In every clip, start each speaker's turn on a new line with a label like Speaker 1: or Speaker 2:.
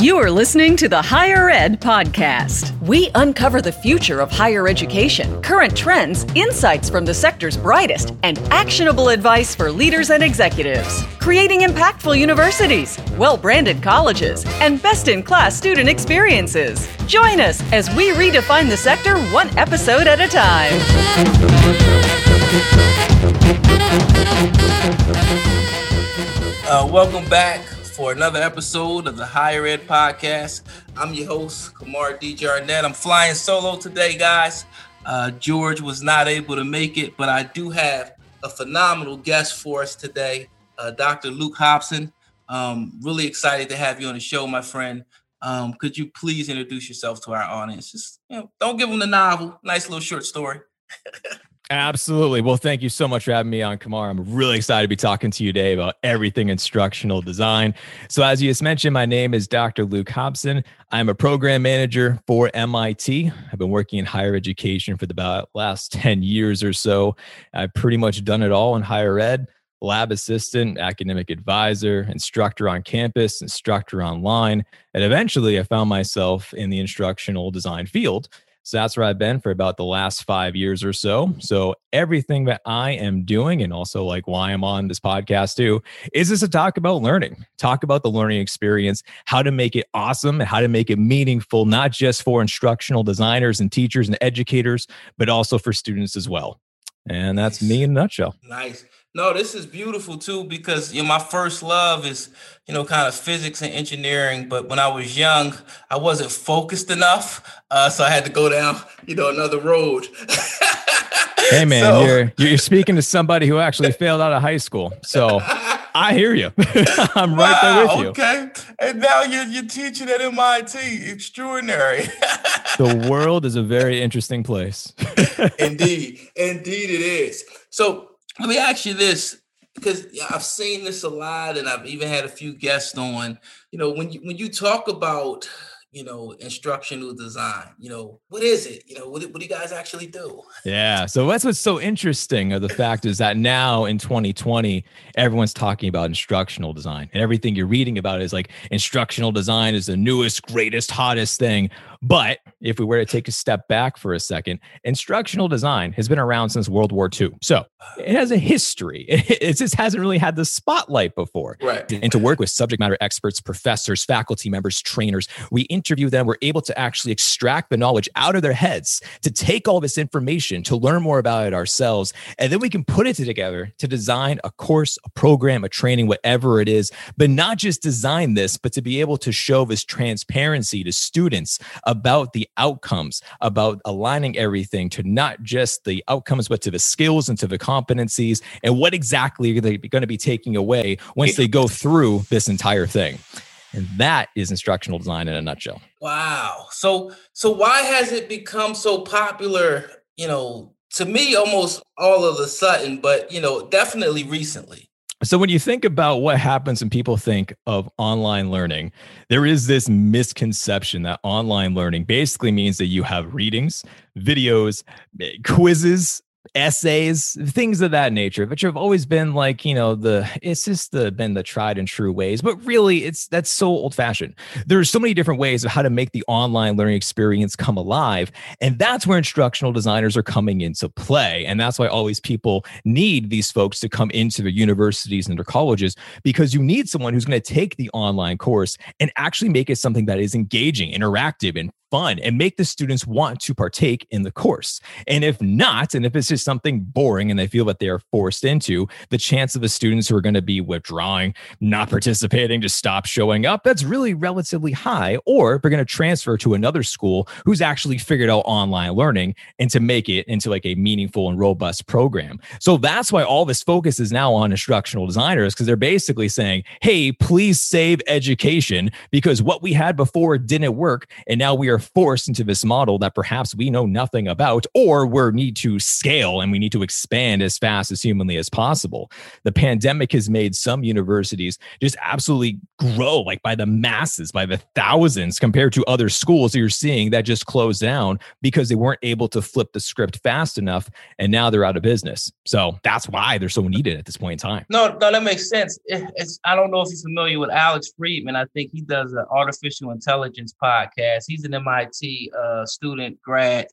Speaker 1: You are listening to the Higher Ed Podcast. We uncover the future of higher education, current trends, insights from the sector's brightest, and actionable advice for leaders and executives. Creating impactful universities, well branded colleges, and best in class student experiences. Join us as we redefine the sector one episode at a time.
Speaker 2: Uh, welcome back for another episode of the Higher Ed Podcast. I'm your host, Kamaar D. Jarnett. I'm flying solo today, guys. Uh, George was not able to make it, but I do have a phenomenal guest for us today, uh, Dr. Luke Hobson. Um, really excited to have you on the show, my friend. Um, could you please introduce yourself to our audience? Just you know, don't give them the novel. Nice little short story.
Speaker 3: Absolutely. Well, thank you so much for having me on, Kamaar. I'm really excited to be talking to you today about everything instructional design. So, as you just mentioned, my name is Dr. Luke Hobson. I'm a program manager for MIT. I've been working in higher education for the about last 10 years or so. I've pretty much done it all in higher ed lab assistant, academic advisor, instructor on campus, instructor online. And eventually, I found myself in the instructional design field. So that's where I've been for about the last five years or so. So everything that I am doing, and also like why I'm on this podcast too, is just to talk about learning, talk about the learning experience, how to make it awesome, and how to make it meaningful, not just for instructional designers and teachers and educators, but also for students as well. And that's nice. me in a nutshell.
Speaker 2: Nice. No, this is beautiful too because you know my first love is you know kind of physics and engineering. But when I was young, I wasn't focused enough, uh, so I had to go down you know another road.
Speaker 3: hey man, so, you're you're speaking to somebody who actually failed out of high school, so I hear you. I'm wow, right there with you.
Speaker 2: Okay, and now you're you're teaching at MIT. Extraordinary.
Speaker 3: the world is a very interesting place.
Speaker 2: indeed, indeed, it is. So let me ask you this because I've seen this a lot, and I've even had a few guests on. You know, when you when you talk about you know, instructional design. You know, what is it? You know, what, what do you guys actually do?
Speaker 3: Yeah. So that's what's so interesting of the fact is that now in 2020, everyone's talking about instructional design and everything you're reading about is like instructional design is the newest, greatest, hottest thing. But if we were to take a step back for a second, instructional design has been around since World War II. So it has a history. It just hasn't really had the spotlight before.
Speaker 2: Right.
Speaker 3: And to work with subject matter experts, professors, faculty members, trainers, we interview them. We're able to actually extract the knowledge out of their heads to take all this information, to learn more about it ourselves. And then we can put it together to design a course, a program, a training, whatever it is, but not just design this, but to be able to show this transparency to students about the outcomes, about aligning everything to not just the outcomes, but to the skills and to the competencies and what exactly are they going to be taking away once they go through this entire thing. And that is instructional design in a nutshell.
Speaker 2: Wow. So so why has it become so popular, you know, to me almost all of a sudden, but you know, definitely recently?
Speaker 3: So, when you think about what happens when people think of online learning, there is this misconception that online learning basically means that you have readings, videos, eh, quizzes, essays, things of that nature, which have always been like, you know, the it's just the been the tried and true ways. But really, it's that's so old fashioned. There's so many different ways of how to make the online learning experience come alive. And that's where instructional designers are coming into play. And that's why always people need these folks to come into the universities and their colleges because you need someone who's going to take the online course and actually make it something that is engaging, interactive, and fun and make the students want to partake in the course. And if not, and if it's just something boring and they feel that they are forced into, the chance of the students who are going to be withdrawing, not participating, to stop showing up, that's really relatively high. Or they're going to transfer to another school who's actually figured out online learning and to make it into like a meaningful and robust program. So that's why all this focus is now on instructional designers because they're basically saying, hey, please save education because what we had before didn't work. And now we are are forced into this model that perhaps we know nothing about, or we need to scale and we need to expand as fast as humanly as possible. The pandemic has made some universities just absolutely grow like by the masses, by the thousands compared to other schools that you're seeing that just closed down because they weren't able to flip the script fast enough and now they're out of business. So that's why they're so needed at this point in time.
Speaker 2: No, no, that makes sense. It's I don't know if you're familiar with Alex Fridman. I think he does an artificial intelligence podcast. He's an MIT uh, student grad,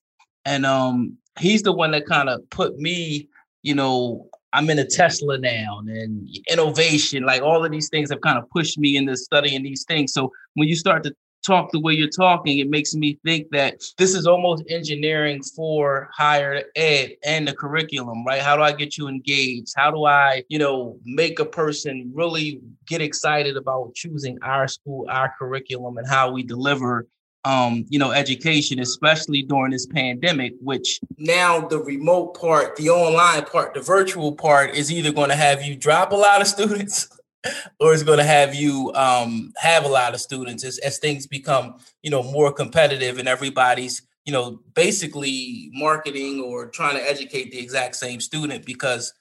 Speaker 2: and um, he's the one that kind of put me, you know, I'm in a Tesla now and innovation, like all of these things have kind of pushed me into studying these things. So when you start to talk the way you're talking, it makes me think that this is almost engineering for higher ed and the curriculum, right? How do I get you engaged? How do I, you know, make a person really get excited about choosing our school, our curriculum, and how we deliver um, you know, education, especially during this pandemic, which now the remote part, the online part, the virtual part is either going to have you drop a lot of students or it's going to have you um, have a lot of students as, as things become you know more competitive and everybody's you know basically marketing or trying to educate the exact same student because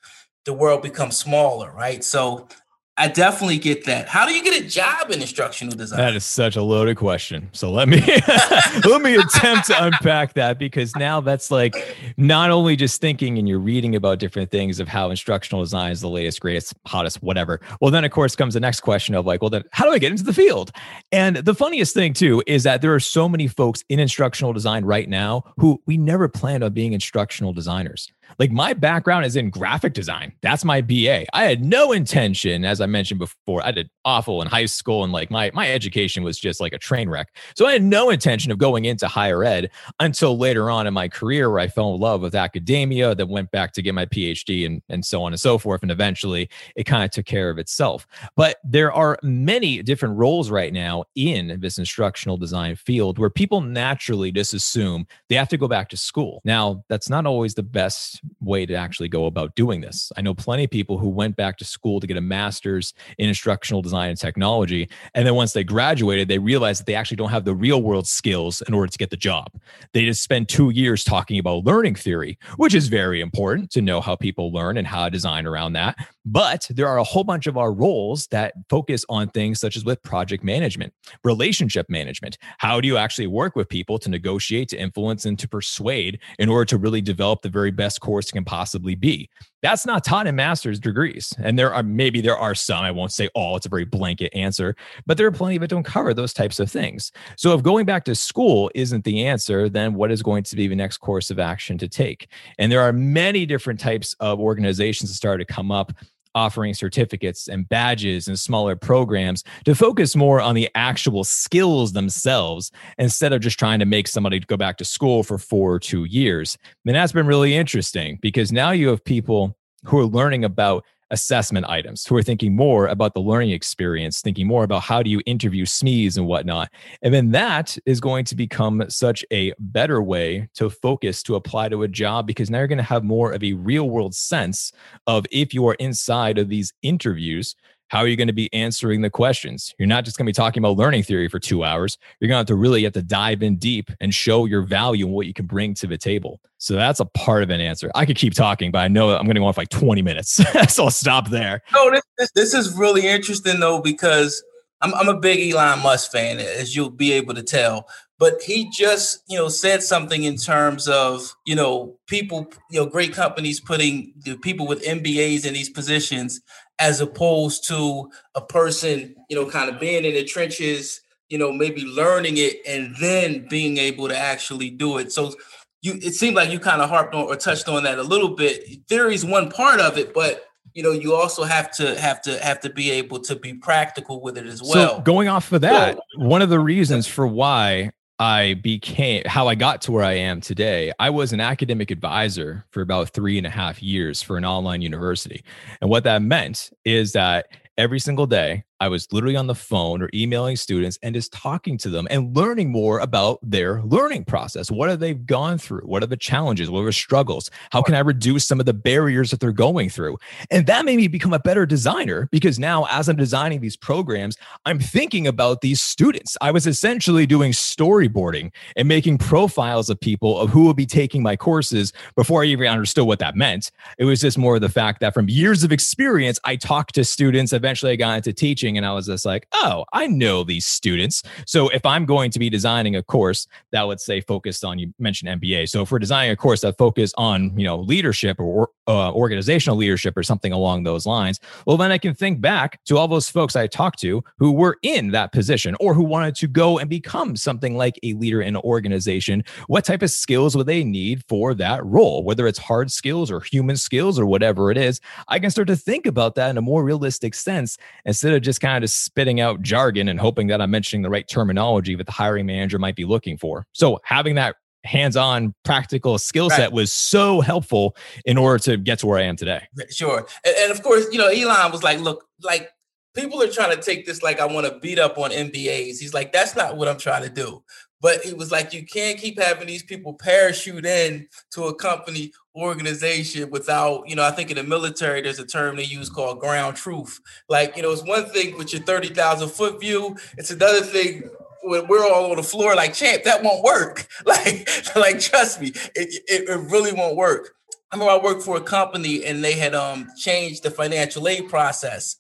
Speaker 2: the world becomes smaller right? So I definitely get that. How do you get a job in instructional design?
Speaker 3: That is such a loaded question. So let me let me attempt to unpack that because now that's like not only just thinking and you're reading about different things of how instructional design is the latest, greatest, hottest, whatever. Well, then of course comes the next question of like, well, then how do I get into the field? And the funniest thing too is that there are so many folks in instructional design right now who we never planned on being instructional designers. Like my background is in graphic design. That's my BA. I had no intention, as I mentioned before, I did awful in high school and like my my education was just like a train wreck. So I had no intention of going into higher ed until later on in my career where I fell in love with academia, then went back to get my PhD and, and so on and so forth. And eventually it kind of took care of itself. But there are many different roles right now in this instructional design field where people naturally just assume they have to go back to school. Now, that's not always the best way to actually go about doing this. I know plenty of people who went back to school to get a master's in instructional design and technology. And then once they graduated, they realized that they actually don't have the real world skills in order to get the job. They just spend two years talking about learning theory, which is very important to know how people learn and how to design around that. But there are a whole bunch of our roles that focus on things such as with project management, relationship management. How do you actually work with people to negotiate, to influence, and to persuade in order to really develop the very best course can possibly be? That's not taught in master's degrees. And there are maybe there are some, I won't say all, it's a very blanket answer, but there are plenty that don't cover those types of things. So if going back to school isn't the answer, then what is going to be the next course of action to take? And there are many different types of organizations that started to come up offering certificates and badges and smaller programs to focus more on the actual skills themselves instead of just trying to make somebody go back to school for four or two years. And that's been really interesting because now you have people who are learning about assessment items who are thinking more about the learning experience, thinking more about how do you interview SMEs and whatnot. And then that is going to become such a better way to focus to apply to a job because now you're going to have more of a real world sense of if you are inside of these interviews how are you going to be answering the questions? You're not just going to be talking about learning theory for two hours. You're going to have to really have to dive in deep and show your value and what you can bring to the table. So that's a part of an answer. I could keep talking, but I know I'm going to go on for like 20 minutes. so I'll stop there.
Speaker 2: No, this, this, this is really interesting though, because I'm, I'm a big Elon Musk fan, as you'll be able to tell but he just you know said something in terms of you know people you know great companies putting the people with mbas in these positions as opposed to a person, you know, kind of being in the trenches, you know, maybe learning it and then being able to actually do it. So you it seemed like you kind of harped on or touched on that a little bit. Theory is one part of it, but you know, you also have to have to have to be able to be practical with it as well.
Speaker 3: So going off of that, so, one of the reasons for why I became how I got to where I am today. I was an academic advisor for about three and a half years for an online university. And what that meant is that every single day I was literally on the phone or emailing students and just talking to them and learning more about their learning process. What have they gone through? What are the challenges? What are the struggles? How can I reduce some of the barriers that they're going through? And that made me become a better designer because now, as I'm designing these programs, I'm thinking about these students. I was essentially doing storyboarding and making profiles of people of who will be taking my courses before I even understood what that meant. It was just more of the fact that from years of experience, I talked to students. Eventually, I got into teaching and I was just like, oh, I know these students. So if I'm going to be designing a course that would say focused on, you mentioned MBA. So if we're designing a course that focus on, you know, leadership or uh, organizational leadership or something along those lines, well, then I can think back to all those folks I talked to who were in that position or who wanted to go and become something like a leader in an organization. What type of skills would they need for that role? Whether it's hard skills or human skills or whatever it is, I can start to think about that in a more realistic sense instead of just kind of just spitting out jargon and hoping that I'm mentioning the right terminology that the hiring manager might be looking for. So having that hands-on practical skill set right. was so helpful in order to get to where I am today.
Speaker 2: Sure. And, and, of course, you know, Elon was like, look, like people are trying to take this like I want to beat up on MBAs. He's like, that's not what I'm trying to do. But it was like you can't keep having these people parachute in to a company organization without, you know, I think in the military there's a term they use called ground truth. Like, you know, it's one thing with your 30,000 foot view, it's another thing when we're all on the floor like champ, that won't work. Like, like trust me, it, it, it really won't work. I remember I worked for a company and they had um changed the financial aid process.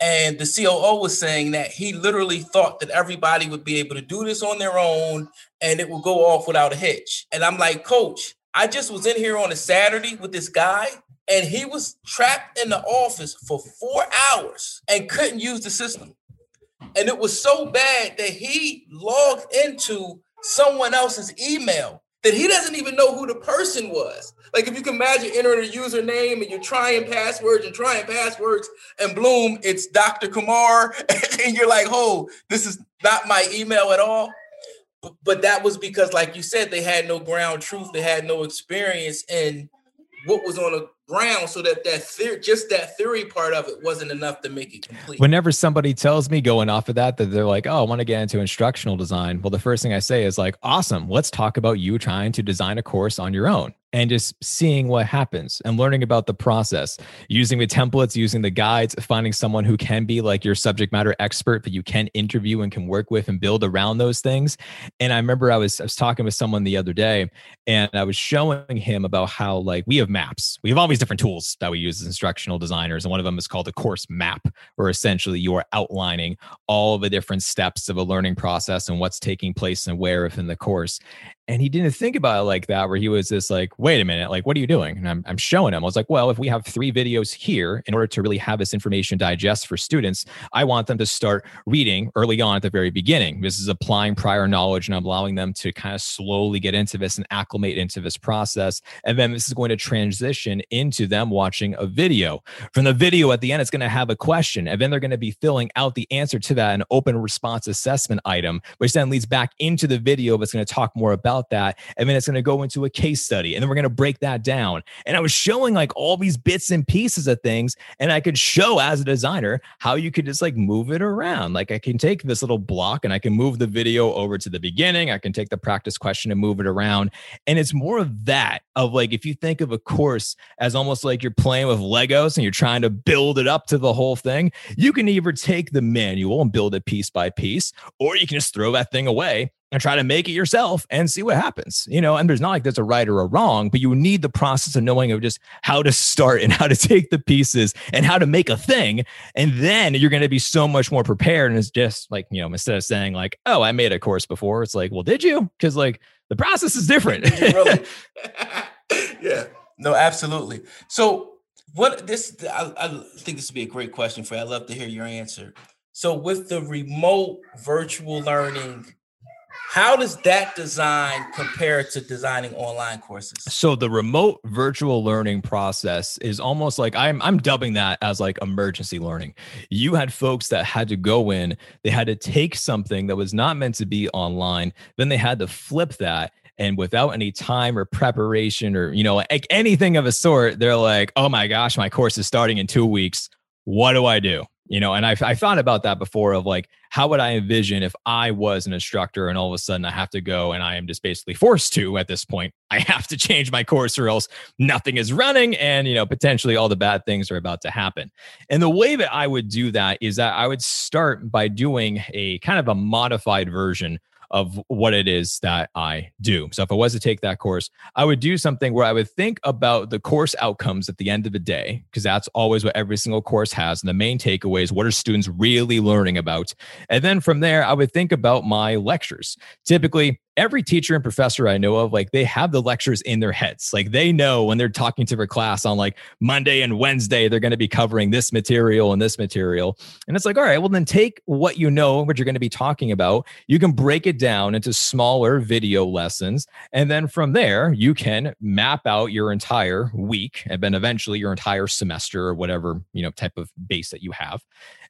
Speaker 2: And the COO was saying that he literally thought that everybody would be able to do this on their own and it would go off without a hitch. And I'm like, coach, I just was in here on a Saturday with this guy and he was trapped in the office for four hours and couldn't use the system. And it was so bad that he logged into someone else's email that he doesn't even know who the person was. Like if you can imagine entering a username and you're trying passwords and trying passwords, and bloom, it's Dr. Kumar, and you're like, oh, this is not my email at all. But that was because, like you said, they had no ground truth, they had no experience in what was on the ground so that that theory just that theory part of it wasn't enough to make it complete.
Speaker 3: Whenever somebody tells me going off of that that they're like oh i want to get into instructional design well the first thing i say is like awesome let's talk about you trying to design a course on your own and just seeing what happens and learning about the process, using the templates, using the guides, finding someone who can be like your subject matter expert that you can interview and can work with and build around those things. And I remember I was I was talking with someone the other day and I was showing him about how like we have maps. We have all these different tools that we use as instructional designers. And one of them is called a course map, where essentially you are outlining all the different steps of a learning process and what's taking place and where within the course and he didn't think about it like that where he was just like wait a minute like what are you doing? And I'm, I'm showing him i was like well if we have three videos here in order to really have this information digest for students i want them to start reading early on at the very beginning. This is applying prior knowledge and i'm allowing them to kind of slowly get into this and acclimate into this process and then this is going to transition into them watching a video. From the video at the end it's going to have a question and then they're going to be filling out the answer to that an open response assessment item which then leads back into the video that's going to talk more about about that. And then it's going to go into a case study. And then we're going to break that down. And I was showing like all these bits and pieces of things. And I could show as a designer how you could just like move it around. Like I can take this little block and I can move the video over to the beginning. I can take the practice question and move it around. And it's more of that of like, if you think of a course as almost like you're playing with Legos and you're trying to build it up to the whole thing, you can either take the manual and build it piece by piece, or you can just throw that thing away and try to make it yourself and see what happens. You know, and there's not like there's a right or a wrong, but you need the process of knowing of just how to start and how to take the pieces and how to make a thing. And then you're going to be so much more prepared. And it's just like, you know, instead of saying like, oh, I made a course before, it's like, well, did you? Because like the process is different.
Speaker 2: yeah. No, absolutely. So what this I, I think this would be a great question for you. I'd love to hear your answer. So with the remote virtual learning how does that design compare to designing online courses?
Speaker 3: So the remote virtual learning process is almost like I'm I'm dubbing that as like emergency learning. You had folks that had to go in, they had to take something that was not meant to be online, then they had to flip that and without any time or preparation or you know like anything of a sort, they're like, "Oh my gosh, my course is starting in 2 weeks. What do I do?" You know and I, I thought about that before of like how would i envision if i was an instructor and all of a sudden i have to go and i am just basically forced to at this point i have to change my course or else nothing is running and you know potentially all the bad things are about to happen. And the way that i would do that is that i would start by doing a kind of a modified version of what it is that I do. So if I was to take that course, I would do something where I would think about the course outcomes at the end of the day, because that's always what every single course has. And the main takeaway is what are students really learning about? And then from there, I would think about my lectures. Typically, every teacher and professor I know of, like they have the lectures in their heads. Like they know when they're talking to their class on like Monday and Wednesday, they're going to be covering this material and this material. And it's like, all right, well, then take what you know, what you're going to be talking about. You can break it down into smaller video lessons. And then from there, you can map out your entire week and then eventually your entire semester or whatever, you know, type of base that you have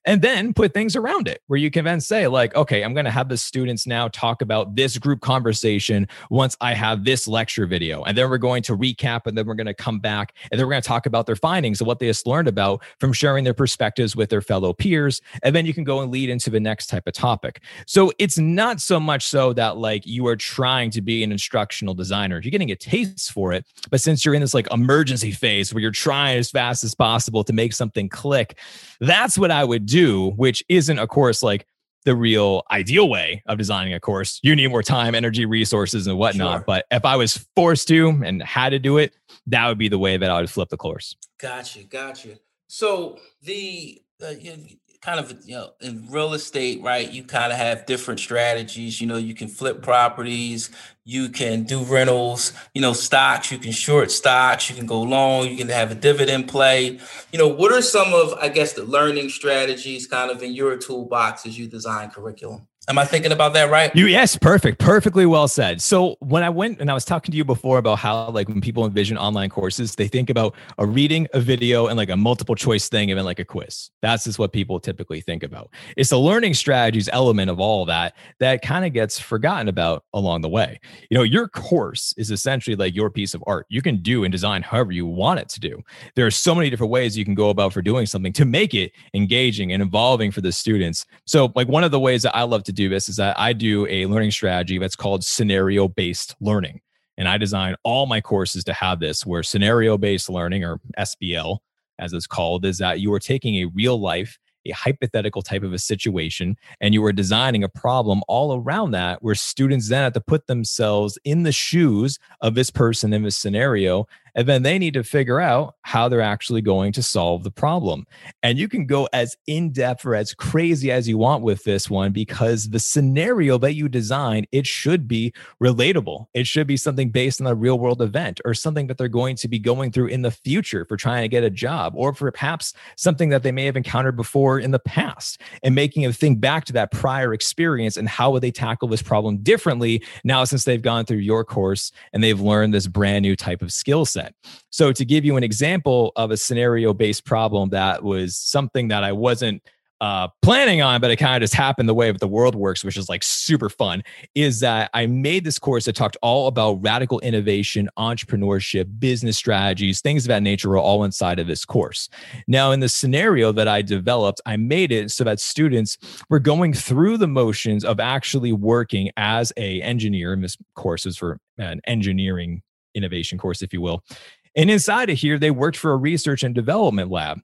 Speaker 3: and then put things around it where you can then say like okay i'm going to have the students now talk about this group conversation once i have this lecture video. And then we're going to recap and then we're going to come back and then we're going to talk about their findings and what they just learned about from sharing their perspectives with their fellow peers and then you can go and lead into the next type of topic. So it's not so much so that like you are trying to be an instructional designer. You're getting a taste for it but since you're in this like emergency phase where you're trying as fast as possible to make something click that's what i would do, which isn't, of course, like the real ideal way of designing a course. You need more time, energy, resources, and whatnot. Sure. But if I was forced to and had to do it, that would be the way that I would flip the course.
Speaker 2: Gotcha, gotcha. So the uh, you, kind of you know in real estate right you kind of have different strategies. You know you can flip properties you can do rentals you know stocks you can short stocks you can go long you can have a dividend play. You know what are some of i guess the learning strategies kind of in your toolbox as you design curriculum Am I thinking about that right?
Speaker 3: You yes, perfect, perfectly well said. So when I went and I was talking to you before about how like when people envision online courses, they think about a reading, a video, and like a multiple choice thing, then like a quiz. That's just what people typically think about. It's the learning strategies element of all of that that kind of gets forgotten about along the way. You know, your course is essentially like your piece of art. You can do and design however you want it to do. There are so many different ways you can go about for doing something to make it engaging and involving for the students. So like one of the ways that I love to do do this is that I do a learning strategy that's called scenario based learning. And I design all my courses to have this, where scenario based learning, or SBL as it's called, is that you are taking a real life, a hypothetical type of a situation, and you are designing a problem all around that, where students then have to put themselves in the shoes of this person in this scenario and then they need to figure out how they're actually going to solve the problem. And you can go as in depth or as crazy as you want with this one because the scenario that you design, it should be relatable. It should be something based on a real world event or something that they're going to be going through in the future for trying to get a job or for perhaps something that they may have encountered before in the past and making them think back to that prior experience and how would they tackle this problem differently now since they've gone through your course and they've learned this brand new type of skill set So, to give you an example of a scenario based problem that was something that I wasn't uh, planning on, but it kind of just happened the way that the world works, which is like super fun, is that I made this course that talked all about radical innovation, entrepreneurship, business strategies, things of that nature were all inside of this course. Now, in the scenario that I developed, I made it so that students were going through the motions of actually working as a engineer. And this course is for an engineering innovation course, if you will. And inside of here, they worked for a research and development lab.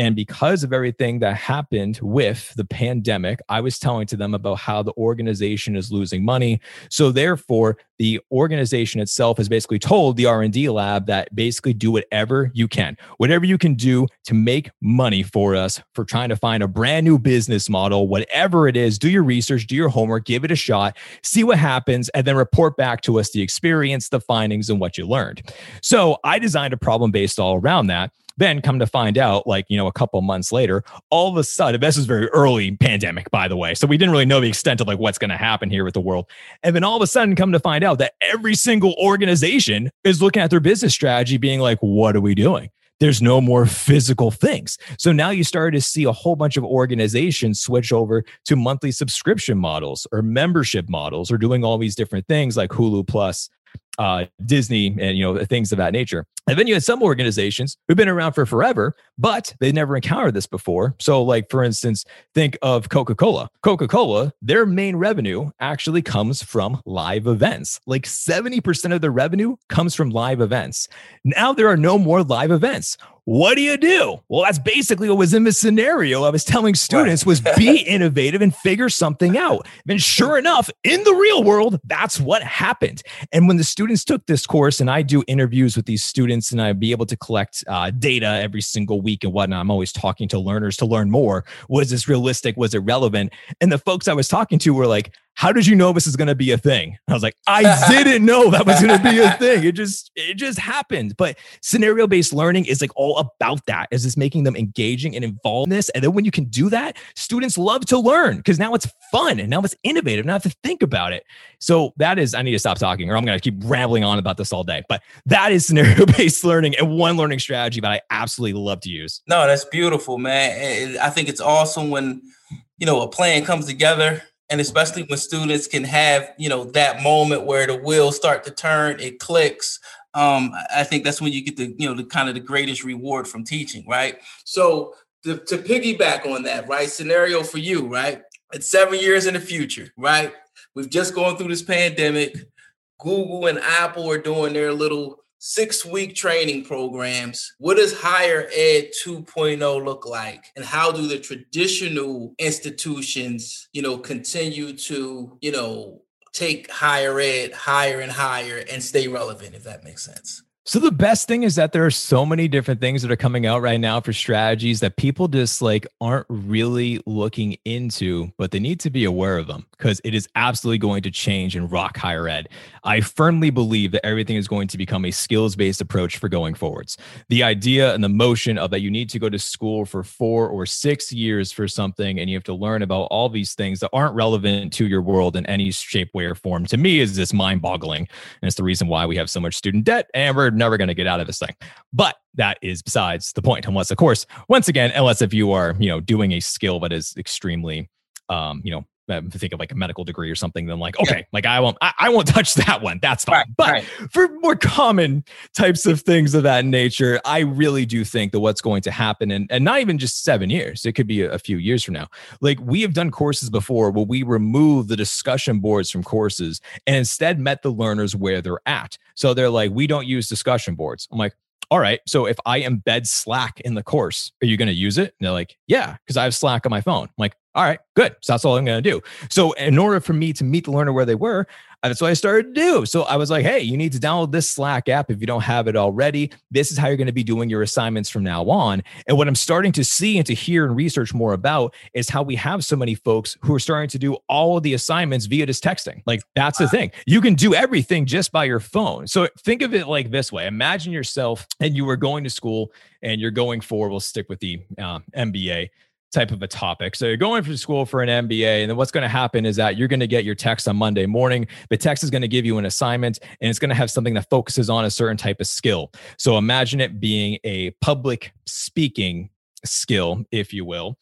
Speaker 3: And because of everything that happened with the pandemic, I was telling to them about how the organization is losing money. So therefore, the organization itself has basically told the R&D lab that basically do whatever you can. Whatever you can do to make money for us for trying to find a brand new business model, whatever it is, do your research, do your homework, give it a shot, see what happens and then report back to us the experience, the findings and what you learned. So, I designed a problem based all around that. Then come to find out, like, you know, a couple months later, all of a sudden, this is very early pandemic, by the way. So we didn't really know the extent of like what's going to happen here with the world. And then all of a sudden come to find out that every single organization is looking at their business strategy being like, what are we doing? there's no more physical things. So now you start to see a whole bunch of organizations switch over to monthly subscription models or membership models or doing all these different things like Hulu Plus uh, Disney and you know things of that nature. And then you had some organizations who've been around for forever, but they never encountered this before. So, like for instance, think of Coca Cola. Coca Cola, their main revenue actually comes from live events. Like 70% of their revenue comes from live events. Now there are no more live events what do you do? Well, that's basically what was in the scenario I was telling students was be innovative and figure something out. And sure enough, in the real world, that's what happened. And when the students took this course, and I do interviews with these students, and I'd be able to collect uh, data every single week and whatnot. I'm always talking to learners to learn more. Was this realistic? Was it relevant? And the folks I was talking to were like, how did you know this is going to be a thing? I was like, I didn't know that was going to be a thing. It just, it just happened. But scenario based learning is like all about that. Is this making them engaging and involved in this? And then when you can do that, students love to learn because now it's fun and now it's innovative. Now I have to think about it. So that is, I need to stop talking or I'm going to keep rambling on about this all day. But that is scenario based learning and one learning strategy that I absolutely love to use.
Speaker 2: No, that's beautiful, man. I think it's awesome when, you know, a plan comes together and especially when students can have you know that moment where the wheels start to turn it clicks um, i think that's when you get the you know the kind of the greatest reward from teaching right? So to, to piggyback on that right scenario for you right? It's seven years in the future right? We've just gone through this pandemic. Google and apple are doing their little six week training programs. What does higher ed 2.0 look like? And how do the traditional institutions, you know, continue to, you know, take higher ed higher and higher and stay relevant, if that makes sense?
Speaker 3: So the best thing is that there are so many different things that are coming out right now for strategies that people just like aren't really looking into, but they need to be aware of them because it is absolutely going to change and rock higher ed. I firmly believe that everything is going to become a skills based approach for going forwards. The idea and the motion of that you need to go to school for four or six years for something and you have to learn about all these things that aren't relevant to your world in any shape, way, or form to me is this mind boggling. And it's the reason why we have so much student debt and we're never going to get out of this thing. But that is besides the point. Unless, of course, once again, unless if you are, you know, doing a skill that is extremely, um, you know, Uh, think of like a medical degree or something, then like, okay, yeah. like I won't, I, I, won't touch that one. That's fine. Right, but right. for more common types of things of that nature, I really do think that what's going to happen, and, and not even just seven years, it could be a, a few years from now. Like we have done courses before where we remove the discussion boards from courses and instead met the learners where they're at. So they're like, we don't use discussion boards. I'm like, all right, so if I embed Slack in the course, are you going to use it? And they're like, yeah, because I have Slack on my phone. I'm like, all right, good. So that's all I'm going to do. So in order for me to meet the learner where they were, that's what I started to do. So I was like, hey, you need to download this Slack app if you don't have it already. This is how you're going to be doing your assignments from now on. And what I'm starting to see and to hear and research more about is how we have so many folks who are starting to do all of the assignments via just texting. Like that's the thing. You can do everything just by your phone. So think of it like this way Imagine yourself and you were going to school and you're going for, we'll stick with the uh, MBA type of a topic. So you're going to school for an MBA, and then what's going to happen is that you're going to get your text on Monday morning. The text is going to give you an assignment, and it's going to have something that focuses on a certain type of skill. So imagine it being a public speaking skill, if you will.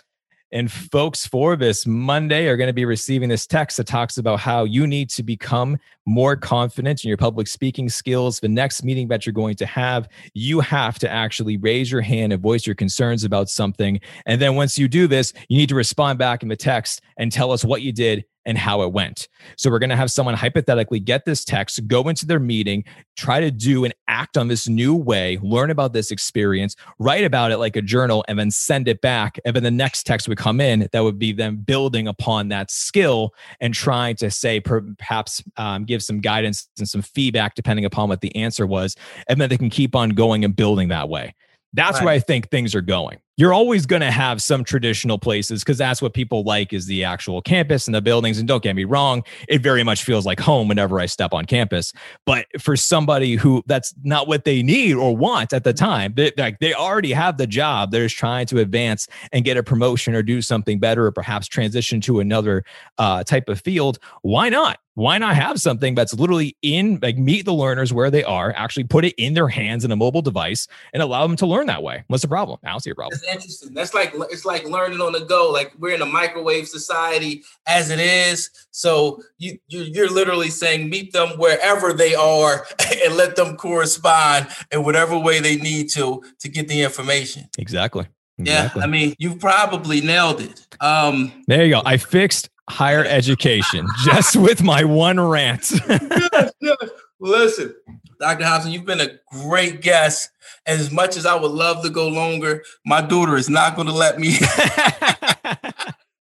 Speaker 3: And folks, for this Monday, are going to be receiving this text that talks about how you need to become more confident in your public speaking skills. The next meeting that you're going to have, you have to actually raise your hand and voice your concerns about something. And then once you do this, you need to respond back in the text and tell us what you did and how it went. So we're going to have someone hypothetically get this text, go into their meeting, try to do and act on this new way, learn about this experience, write about it like a journal, and then send it back. And then the next text would come in that would be them building upon that skill and trying to say, perhaps um, give some guidance and some feedback depending upon what the answer was. And then they can keep on going and building that way. That's right. where I think things are going you're always going to have some traditional places because that's what people like is the actual campus and the buildings. And don't get me wrong it very much feels like home whenever i step on campus. But for somebody who that's not what they need or want at the time they, like they already have the job they're just trying to advance and get a promotion or do something better or perhaps transition to another uh, type of field why not? Why not have something that's literally in like meet the learners where they are actually put it in their hands in a mobile device and allow them to learn that way? What's the problem? I don't see a problem
Speaker 2: interesting. That's like it's like learning on the go. Like we're in a microwave society as it is. So you you're literally saying meet them wherever they are and let them correspond in whatever way they need to to get the information.
Speaker 3: Exactly.
Speaker 2: exactly. Yeah, I mean, you probably nailed it. Um,
Speaker 3: there you go. I fixed higher education just with my one rant. yes,
Speaker 2: yes. Listen, Dr. Hobson, you've been a great guest. As much as I would love to go longer, my daughter is not going to let me.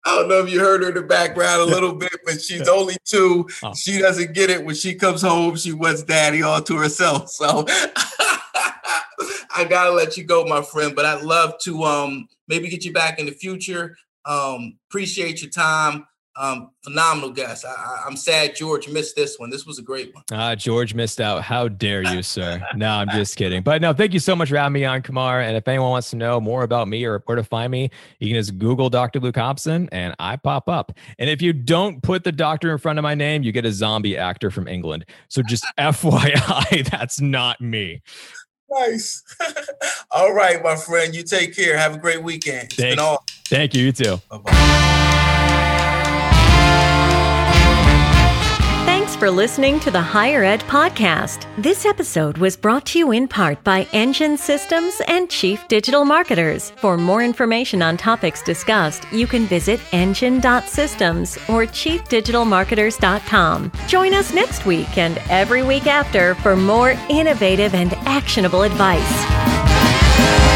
Speaker 2: I don't know if you heard her in the background a little bit, but she's only two. Oh. She doesn't get it when she comes home. She wants daddy all to herself. So I gotta let you go, my friend. But I'd love to um maybe get you back in the future. Um, appreciate your time um, phenomenal guest. I, am sad George missed this one. This was a great one.
Speaker 3: Ah, George missed out. How dare you, sir? no, I'm just kidding. But no, thank you so much for having me on, Kamaar. And if anyone wants to know more about me or where to find me, you can just Google Dr. Luke Hobson and I pop up. And if you don't put the doctor in front of my name, you get a zombie actor from England. So just FYI, that's not me.
Speaker 2: Nice. all right, my friend. You take care. Have a great weekend.
Speaker 3: Thank, Thank you. You too. Bye-bye.
Speaker 4: For listening to the Higher Ed Podcast. This episode was brought to you in part by Engine Systems and Chief Digital Marketers. For more information on topics discussed, you can visit engine.systems or chiefdigitalmarketers.com. Join us next week and every week after for more innovative and actionable advice.